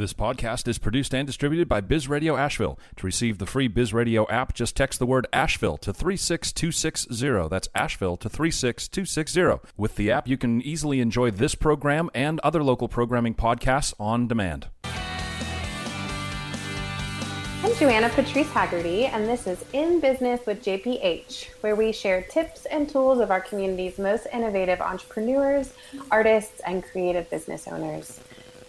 This podcast is produced and distributed by Biz Radio Asheville. To receive the free Biz Radio app, just text the word Asheville to 36260. That's Asheville to 36260. With the app, you can easily enjoy this program and other local programming podcasts on demand. I'm Joanna Patrice Haggerty, and this is In Business with JPH, where we share tips and tools of our community's most innovative entrepreneurs, artists, and creative business owners.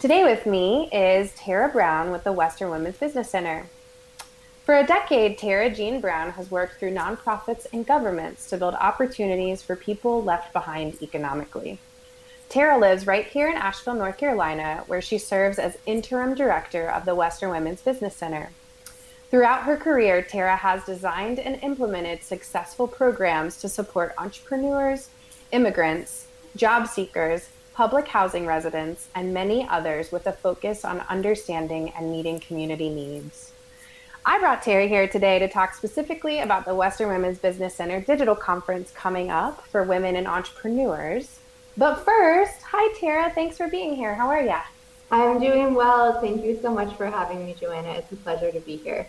Today with me is Tara Brown with the Western Women's Business Center. For a decade, Tara Jeanne Brown has worked through nonprofits and governments to build opportunities for people left behind economically. Tara lives right here in Asheville, North Carolina, where she serves as interim director of the Western Women's Business Center. Throughout her career, Tara has designed and implemented successful programs to support entrepreneurs, immigrants, job seekers, public housing residents, and many others with a focus on understanding and meeting community needs. I brought Terry here today to talk specifically about the Western Women's Business Center digital conference coming up for women and entrepreneurs. But first, hi Tara, thanks for being here. How are you? I'm doing well. Thank you so much for having me, Joanna. It's a pleasure to be here.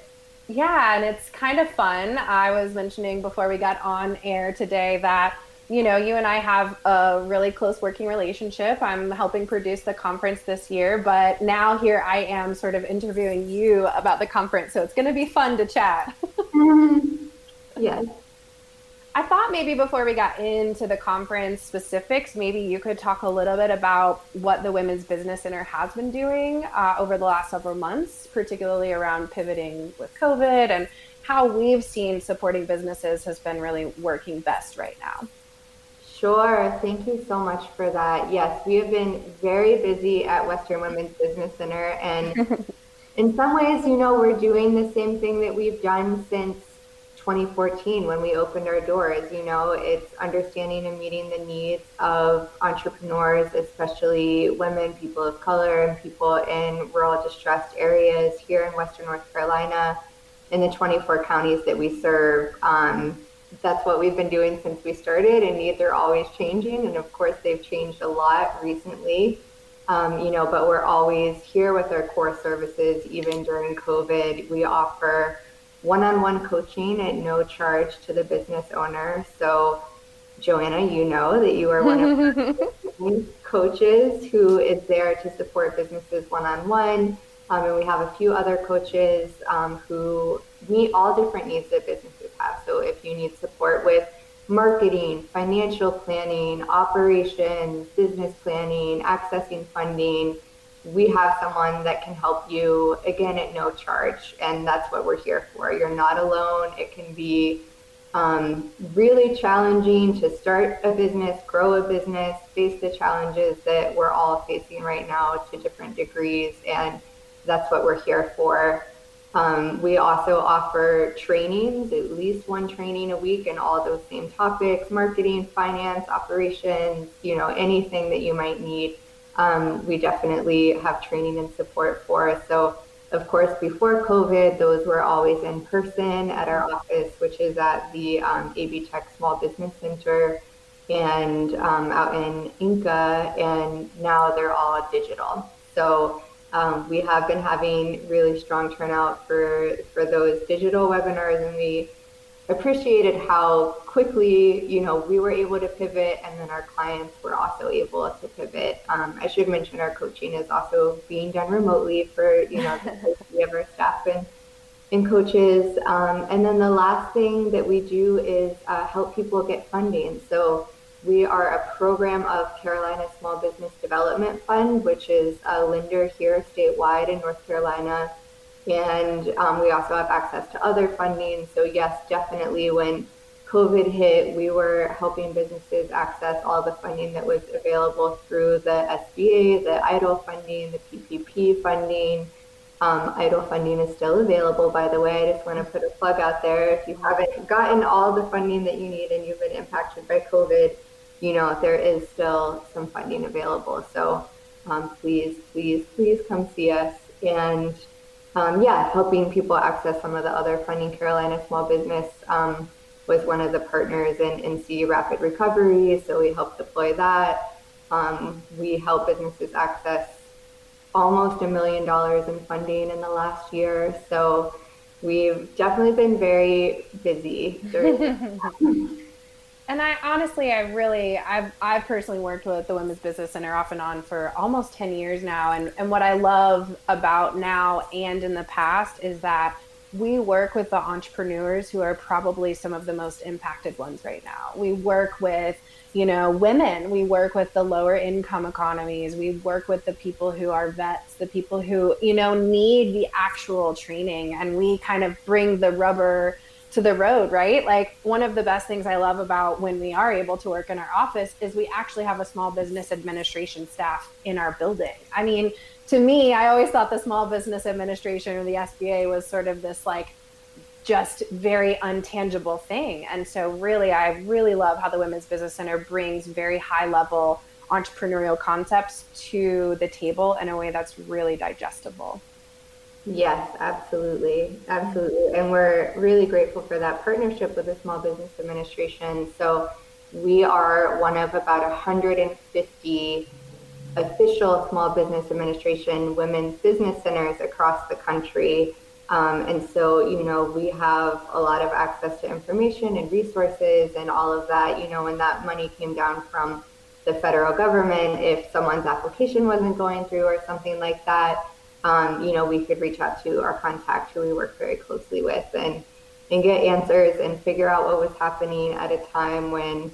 Yeah, and it's kind of fun. I was mentioning before we got on air today that you know, you and I have a really close working relationship. I'm helping produce the conference this year, but now here I am sort of interviewing you about the conference. So it's going to be fun to chat. yes. I thought maybe before we got into the conference specifics, maybe you could talk a little bit about what the Women's Business Center has been doing uh, over the last several months, particularly around pivoting with COVID and how we've seen supporting businesses has been really working best right now. Sure. Thank you so much for that. Yes, we have been very busy at Western Women's Business Center. And in some ways, you know, we're doing the same thing that we've done since 2014 when we opened our doors. You know, it's understanding and meeting the needs of entrepreneurs, especially women, people of color, and people in rural distressed areas here in Western North Carolina in the 24 counties that we serve. Um, that's what we've been doing since we started, and needs are always changing. And of course, they've changed a lot recently. Um, you know, but we're always here with our core services, even during COVID. We offer one-on-one coaching at no charge to the business owner. So, Joanna, you know that you are one of the coaches who is there to support businesses one-on-one. Um, and we have a few other coaches um, who meet all different needs that businesses So if you need support with marketing, financial planning, operations, business planning, accessing funding, we have someone that can help you again at no charge. And that's what we're here for. You're not alone. It can be um, really challenging to start a business, grow a business, face the challenges that we're all facing right now to different degrees. And that's what we're here for. Um, we also offer trainings, at least one training a week in all those same topics, marketing, finance, operations, you know, anything that you might need. Um, we definitely have training and support for. So, of course, before COVID, those were always in person at our office, which is at the um, AB Tech Small Business Center and um, out in Enka, and now they're all digital. So um, we have been having really strong turnout for, for those digital webinars, and we appreciated how quickly, you know, we were able to pivot, and then our clients were also able to pivot. Um, I should mention our coaching is also being done remotely for, you know, the of our staff and, and coaches. Um, and then the last thing that we do is uh, help people get funding. So we are a program of Carolina Small Business Development Fund, which is a lender here statewide in North Carolina. And um, we also have access to other funding. So, yes, definitely when COVID hit, we were helping businesses access all the funding that was available through the SBA, the EIDL funding, the PPP funding. Um, EIDL funding is still available, by the way. I just want to put a plug out there. If you haven't gotten all the funding that you need and you've been impacted by COVID, you know, there is still some funding available. So um, please, please, please come see us. And um, yeah, helping people access some of the other funding. Carolina Small Business um, was one of the partners in NC Rapid Recovery, so we help deploy that. Um, we help businesses access almost a million dollars in funding in the last year. So we've definitely been very busy. and I honestly, I really, I've, I've personally worked with the Women's Business Center off and on for almost 10 years now. And, and what I love about now and in the past is that we work with the entrepreneurs who are probably some of the most impacted ones right now. We work with you know, women. We work with the lower income economies. We work with the people who are vets, the people who, you know, need the actual training. And we kind of bring the rubber to the road, right? Like one of the best things I love about when we are able to work in our office is we actually have a small business administration staff in our building. I mean, to me, I always thought the small business administration or the SBA was sort of this like just very untangible thing. And so, really, I really love how the Women's Business Center brings very high level entrepreneurial concepts to the table in a way that's really digestible. Yes, absolutely. Absolutely. And we're really grateful for that partnership with the Small Business Administration. So, we are one of about 150 official Small Business Administration women's business centers across the country um, and so, you know, we have a lot of access to information and resources and all of that, you know, when that money came down from the federal government, if someone's application wasn't going through or something like that, um, you know, we could reach out to our contact who we work very closely with and, and get answers and figure out what was happening at a time when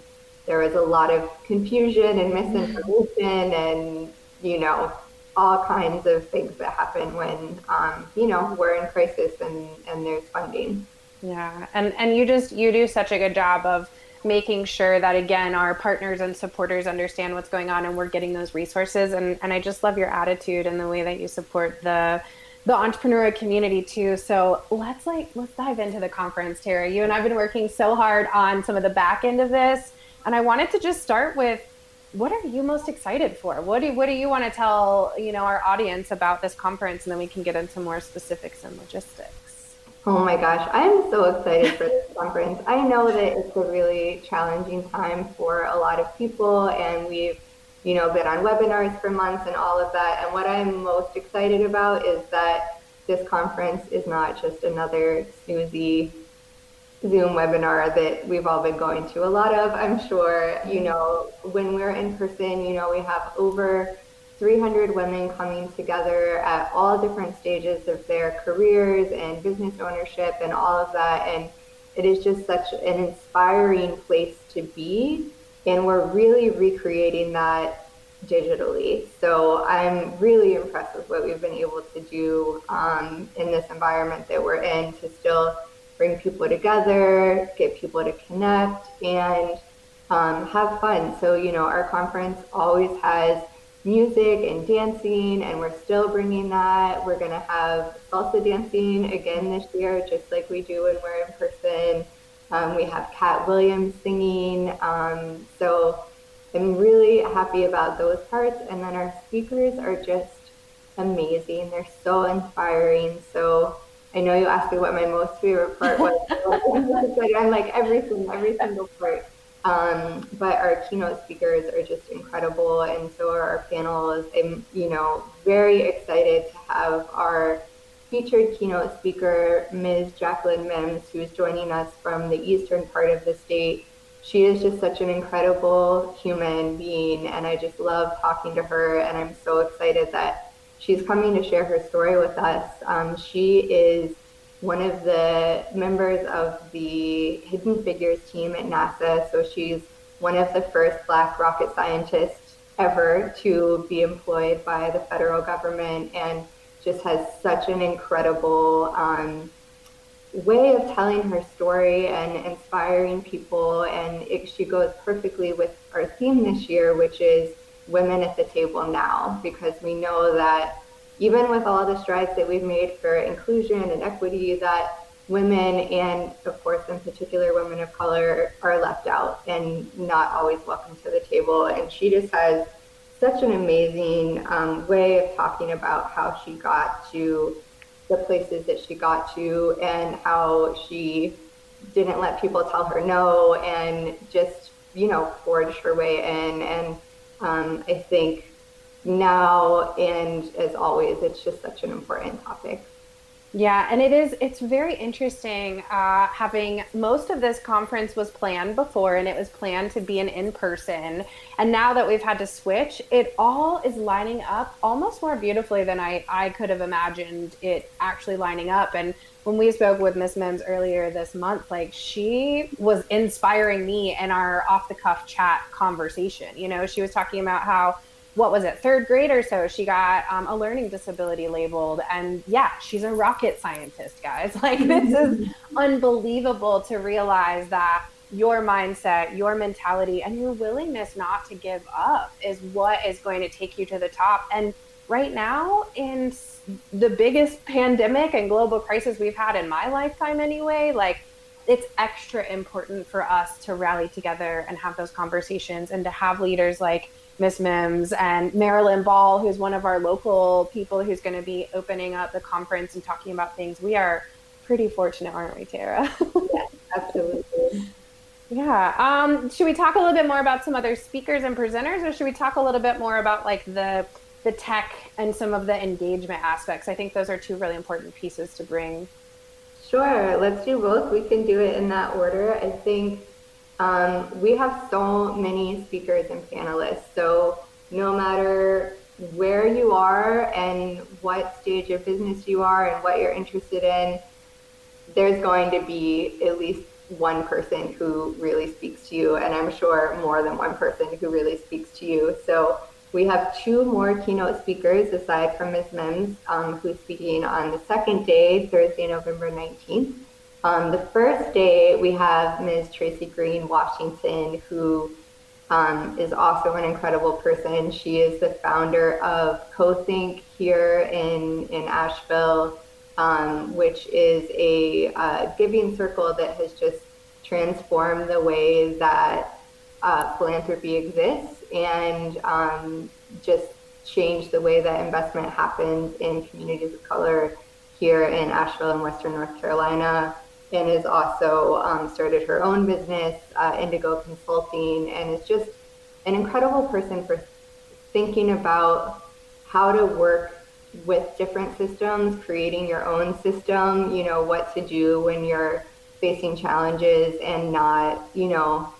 there was a lot of confusion and misinformation and, you know, all kinds of things that happen when um, you know we're in crisis and and there's funding. Yeah. And and you just you do such a good job of making sure that again our partners and supporters understand what's going on and we're getting those resources and and I just love your attitude and the way that you support the the entrepreneurial community too. So let's like let's dive into the conference, Tara. You and I've been working so hard on some of the back end of this, and I wanted to just start with what are you most excited for? What do what do you want to tell you know our audience about this conference, and then we can get into more specifics and logistics. Oh my gosh, I'm so excited for this conference. I know that it's a really challenging time for a lot of people, and we've you know been on webinars for months and all of that. And what I'm most excited about is that this conference is not just another snoozy Zoom webinar that we've all been going to a lot of, I'm sure. You know, when we're in person, you know, we have over 300 women coming together at all different stages of their careers and business ownership and all of that. And it is just such an inspiring place to be. And we're really recreating that digitally. So I'm really impressed with what we've been able to do um, in this environment that we're in to still bring people together, get people to connect, and um, have fun. So, you know, our conference always has music and dancing, and we're still bringing that. We're going to have salsa dancing again this year, just like we do when we're in person. Um, we have Katt Williams singing. Um, so I'm really happy about those parts. And then our speakers are just amazing. They're so inspiring. So I know you asked me what my most favorite part was. I'm like everything, every single part. Um, but our keynote speakers are just incredible, and so are our panels. I'm, you know, very excited to have our featured keynote speaker, Ms. Jacqueline Mims, who is joining us from the eastern part of the state. She is just such an incredible human being, and I just love talking to her. And I'm so excited that she's coming to share her story with us. Um, she is one of the members of the Hidden Figures team at NASA. So she's one of the first Black rocket scientists ever to be employed by the federal government and just has such an incredible um, way of telling her story and inspiring people. And it, she goes perfectly with our theme this year, which is women at the table now because we know that even with all the strides that we've made for inclusion and equity that women and of course in particular women of color are left out and not always welcome to the table. And she just has such an amazing um, way of talking about how she got to the places that she got to and how she didn't let people tell her no and just you know forged her way in. And um, I think, now and as always, it's just such an important topic. Yeah, and it is, it's very interesting uh, having most of this conference was planned before and it was planned to be an in person. And now that we've had to switch, it all is lining up almost more beautifully than I, I could have imagined it actually lining up. And when we spoke with Miss Mims earlier this month, like she was inspiring me in our off the cuff chat conversation. You know, she was talking about how what was it, third grade or so, she got um, a learning disability labeled. And yeah, she's a rocket scientist, guys. Like, this is unbelievable to realize that your mindset, your mentality, and your willingness not to give up is what is going to take you to the top. And right now, in the biggest pandemic and global crisis we've had in my lifetime, anyway, like, it's extra important for us to rally together and have those conversations and to have leaders like Miss Mims and Marilyn Ball, who's one of our local people who's going to be opening up the conference and talking about things. We are pretty fortunate, aren't we, Tara? yes, absolutely. Yeah. Um, should we talk a little bit more about some other speakers and presenters, or should we talk a little bit more about like the the tech and some of the engagement aspects? I think those are two really important pieces to bring. Sure. Let's do both. We can do it in that order. I think um, we have so many speakers and panelists. So no matter where you are and what stage of business you are and what you're interested in, there's going to be at least one person who really speaks to you, and I'm sure more than one person who really speaks to you. So we have two more keynote speakers aside from Ms. Mims, um, who's speaking on the second day, Thursday, November 19th. Um, the first day, we have Ms. Tracy Greene Washington, who um, is also an incredible person. She is the founder of CoThinkk here in, in Asheville, um, which is a uh, giving circle that has just transformed the way that uh, philanthropy exists and um, just changed the way that investment happens in communities of color here in Asheville and Western North Carolina and has also um, started her own business, uh, Indigo Consulting, and is just an incredible person for thinking about how to work with different systems, creating your own system, you know, what to do when you're facing challenges and not, you know,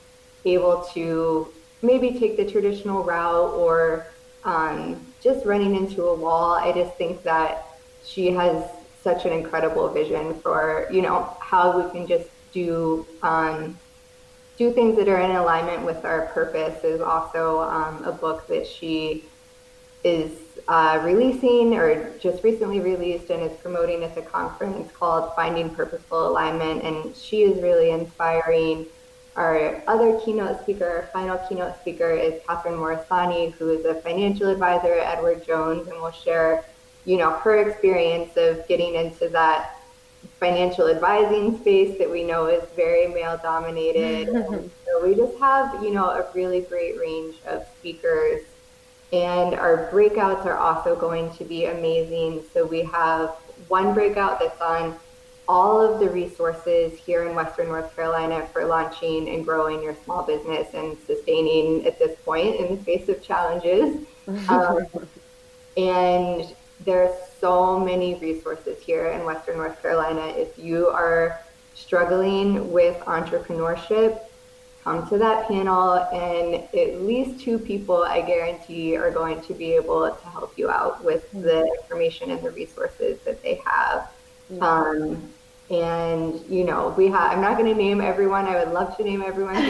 able to maybe take the traditional route or um, just running into a wall. I just think that she has such an incredible vision for you know how we can just do um, do things that are in alignment with our purpose is also um, a book that she is uh, releasing or just recently released and is promoting at the conference called Finding Purposeful Alignment. And she is really inspiring. Our other keynote speaker, our final keynote speaker, is Catherine Morisani, who is a financial advisor at Edward Jones, and will share you know, her experience of getting into that financial advising space that we know is very male dominated. so we just have, you know, a really great range of speakers. And our breakouts are also going to be amazing. So we have one breakout that's on all of the resources here in Western North Carolina for launching and growing your small business and sustaining at this point in the face of challenges. Um, and there's so many resources here in Western North Carolina. If you are struggling with entrepreneurship, come to that panel, and at least two people, I guarantee, are going to be able to help you out with the information and the resources that they have. Um, and you know, we have. I'm not going to name everyone. I would love to name everyone,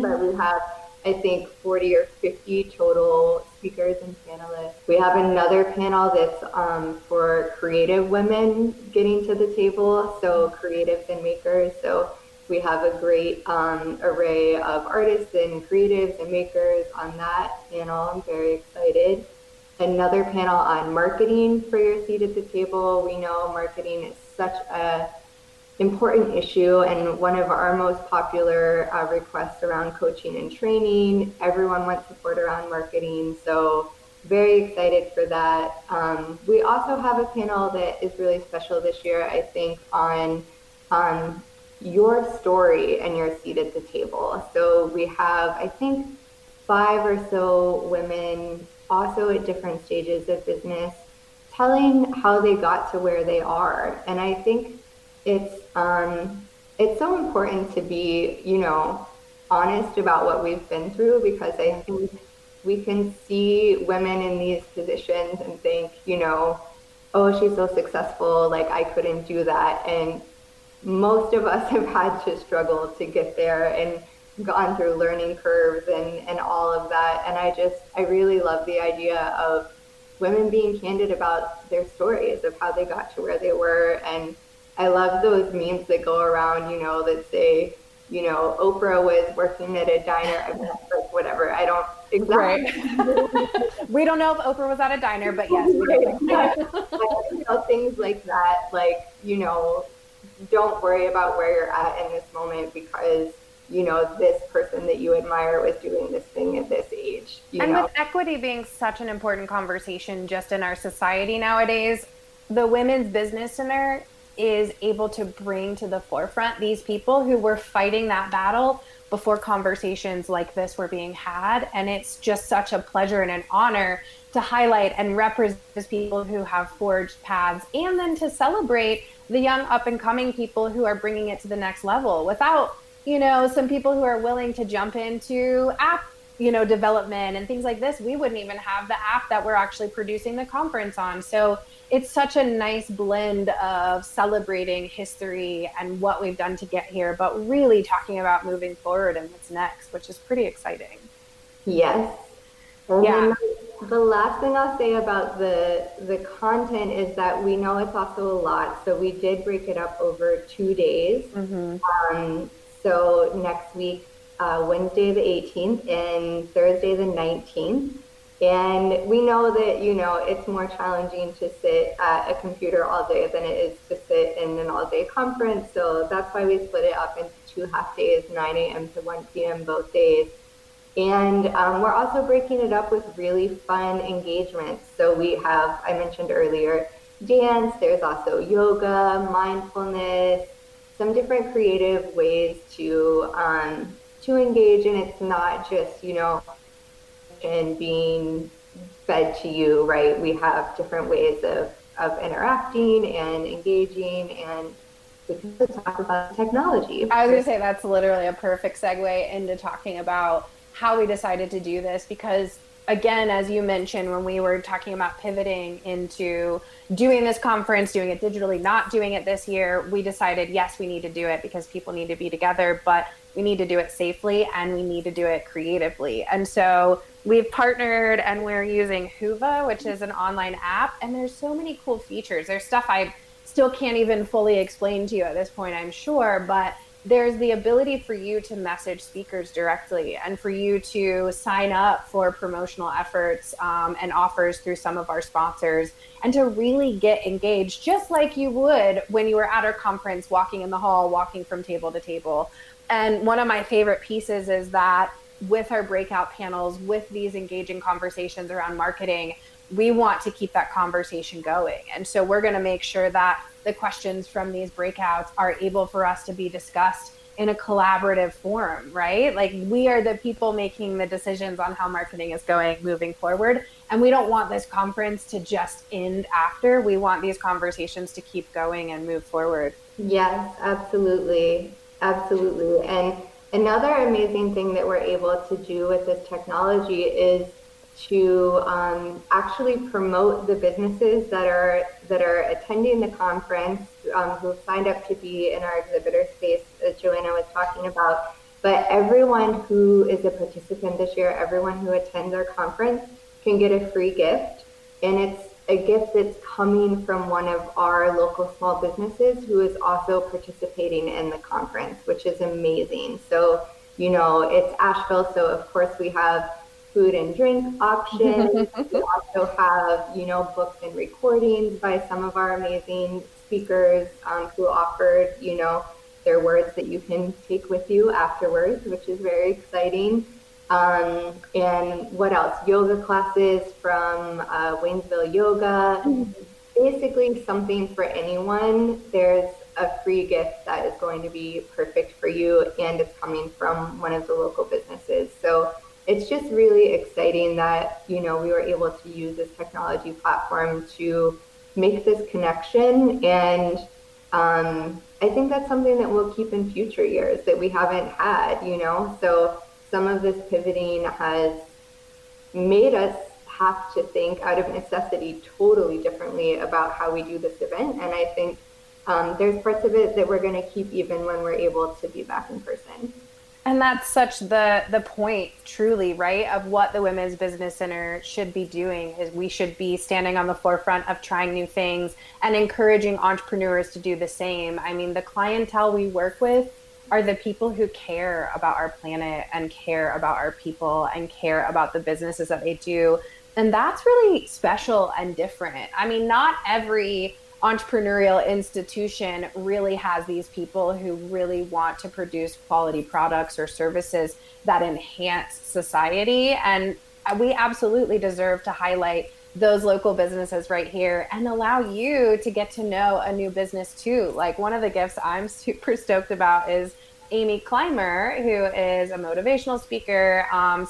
but we have I think 40 or 50 total speakers and panelists. We have another panel that's um, for creative women getting to the table, so creatives and makers. So we have a great um, array of artists and creatives and makers on that panel. I'm very excited. Another panel on marketing for your seat at the table. We know marketing is such a important issue and one of our most popular uh, requests around coaching and training. Everyone wants support around marketing, so very excited for that. Um, we also have a panel that is really special this year, I think, on um, your story and your seat at the table. So we have, I think, five or so women also at different stages of business, telling how they got to where they are. And I think it's um, it's so important to be, you know, honest about what we've been through because I think we can see women in these positions and think, you know, oh, she's so successful, like I couldn't do that. And most of us have had to struggle to get there and gone through learning curves and, and all of that. And I just, I really love the idea of women being candid about their stories of how they got to where they were. And I love those memes that go around, you know, that say, you know, Oprah was working at a diner, like whatever. I don't exactly. Right. we don't know if Oprah was at a diner, but yes, you know, things like that, like you know, don't worry about where you're at in this moment because you know this person that you admire was doing this thing at this age. and know? with equity being such an important conversation just in our society nowadays, the Women's Business Center is able to bring to the forefront these people who were fighting that battle before conversations like this were being had. And it's just such a pleasure and an honor to highlight and represent people who have forged paths and then to celebrate the young up and coming people who are bringing it to the next level without, you know, some people who are willing to jump into app you know development and things like this we wouldn't even have the app that we're actually producing the conference on so it's such a nice blend of celebrating history and what we've done to get here, but really talking about moving forward and what's next, which is pretty exciting. Yes. And yeah. The last thing I'll say about the the content is that we know it's also a lot, so we did break it up over two days. Mm-hmm. Um, so next week, uh, Wednesday the 18th and Thursday the 19th. And we know that, you know, it's more challenging to sit at a computer all day than it is to sit in an all day conference. So that's why we split it up into two half days, 9 a.m. to 1 p.m. both days. And um, we're also breaking it up with really fun engagements. So we have, I mentioned earlier, dance, there's also yoga, mindfulness, some different creative ways to um, to engage. And it's not just, you know, being fed to you, right? We have different ways of, of interacting and engaging and we can talk about technology. I was to say that's literally a perfect segue into talking about how we decided to do this because again as you mentioned when we were talking about pivoting into doing this conference doing it digitally not doing it this year we decided yes we need to do it because people need to be together but we need to do it safely and we need to do it creatively and so we've partnered and we're using Whova, which is an online app, and there's so many cool features. There's stuff I still can't even fully explain to you at this point, I'm sure, but there's the ability for you to message speakers directly and for you to sign up for promotional efforts um, and offers through some of our sponsors and to really get engaged just like you would when you were at our conference walking in the hall walking from table to table. And one of my favorite pieces is that with our breakout panels, with these engaging conversations around marketing, we want to keep that conversation going. And so we're going to make sure that the questions from these breakouts are able for us to be discussed in a collaborative forum, right? Like we are the people making the decisions on how marketing is going moving forward. And we don't want this conference to just end after. We want these conversations to keep going and move forward. Yes, absolutely. Absolutely. And Another amazing thing that we're able to do with this technology is to um, actually promote the businesses that are that are attending the conference, um, who signed up to be in our exhibitor space, as Joanna was talking about. But everyone who is a participant this year, everyone who attends our conference, can get a free gift, and it's a gift that's coming from one of our local small businesses who is also participating in the conference, which is amazing. So, you know, it's Asheville, so of course we have food and drink options. we also have, you know, books and recordings by some of our amazing speakers um, who offered, you know, their words that you can take with you afterwards, which is very exciting. Um, and what else? Yoga classes from uh, Waynesville Yoga. Mm-hmm. Basically, something for anyone. There's a free gift that is going to be perfect for you, and it's coming from one of the local businesses. So it's just really exciting that, you know, we were able to use this technology platform to make this connection. And um, I think that's something that we'll keep in future years that we haven't had, you know? So some of this pivoting has made us have to think out of necessity totally differently about how we do this event. And I think um, there's parts of it that we're going to keep even when we're able to be back in person. And that's such the the point, truly, right, of what the Women's Business Center should be doing is we should be standing on the forefront of trying new things and encouraging entrepreneurs to do the same. I mean, the clientele we work with are the people who care about our planet and care about our people and care about the businesses that they do. And that's really special and different. I mean, not every entrepreneurial institution really has these people who really want to produce quality products or services that enhance society. And we absolutely deserve to highlight those local businesses right here and allow you to get to know a new business too. Like one of the gifts I'm super stoked about is Amy Climer, who is a motivational speaker, um,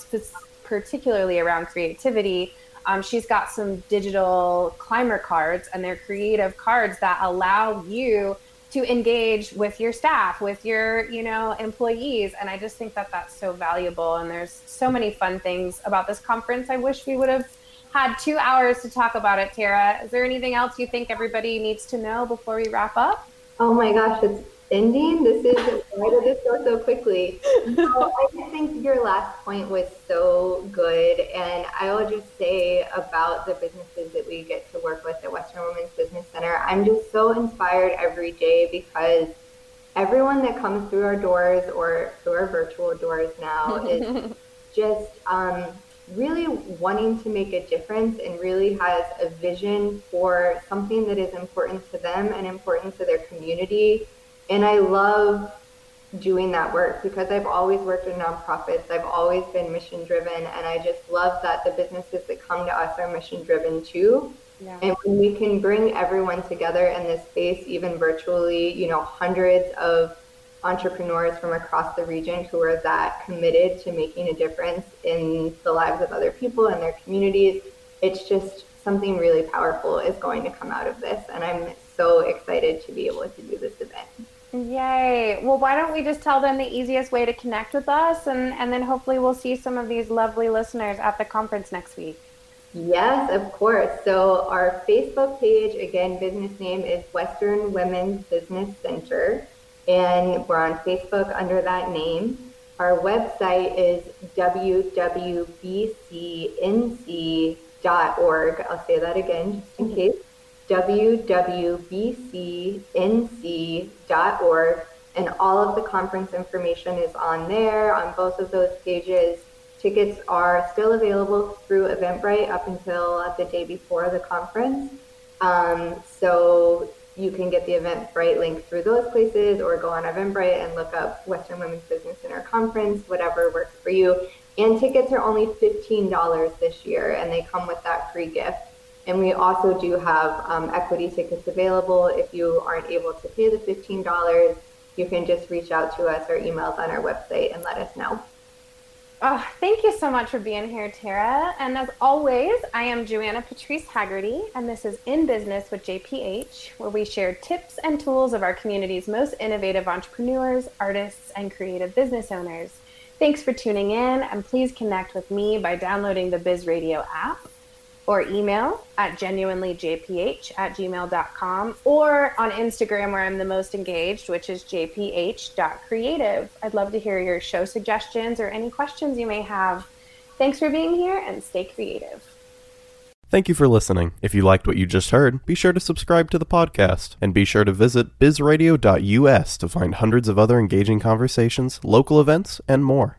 particularly around creativity um, she's got some digital Climer cards, and they're creative cards that allow you to engage with your staff, with your you know employees, and I just think that that's so valuable. And there's so many fun things about this conference. I wish we would have had two hours to talk about it, Tara. Is there anything else you think everybody needs to know before we wrap up? Oh my gosh, it's ending. This is why did this go so quickly? So I think your last point was so good, and I will just say about the businesses that we get to work with at Western Women's Business Center. I'm just so inspired every day because everyone that comes through our doors or through our virtual doors now is just um, really wanting to make a difference and really has a vision for something that is important to them and important to their community and I love doing that work because I've always worked in nonprofits. I've always been mission driven, and I just love that the businesses that come to us are mission driven too. Yeah. And when we can bring everyone together in this space, even virtually, you know, hundreds of entrepreneurs from across the region who are that committed to making a difference in the lives of other people and their communities, it's just something really powerful is going to come out of this. And I'm so excited to be able to do this event. Yay. Well, why don't we just tell them the easiest way to connect with us and, and then hopefully we'll see some of these lovely listeners at the conference next week. Yes, of course. So our Facebook page, again, business name is Western Women's Business Center, and we're on Facebook under that name. Our website is www.bcnc.org. I'll say that again just in mm-hmm. case www.bcnc.org, and all of the conference information is on there on both of those pages. Tickets are still available through Eventbrite up until the day before the conference. Um, so you can get the Eventbrite link through those places or go on Eventbrite and look up Western Women's Business Center Conference, whatever works for you. And tickets are only $15 this year, and they come with that free gift. And we also do have um, equity tickets available. If you aren't able to pay the $15, you can just reach out to us or emails on our website and let us know. Oh, thank you so much for being here, Tara. And as always, I am Joanna Patrice Haggerty, and this is In Business with JPH, where we share tips and tools of our community's most innovative entrepreneurs, artists, and creative business owners. Thanks for tuning in, and please connect with me by downloading the Biz Radio app or email at genuinelyjph at gmail.com or on Instagram where I'm the most engaged, which is jph.creative. I'd love to hear your show suggestions or any questions you may have. Thanks for being here and stay creative. Thank you for listening. If you liked what you just heard, be sure to subscribe to the podcast and be sure to visit bizradio.us to find hundreds of other engaging conversations, local events, and more.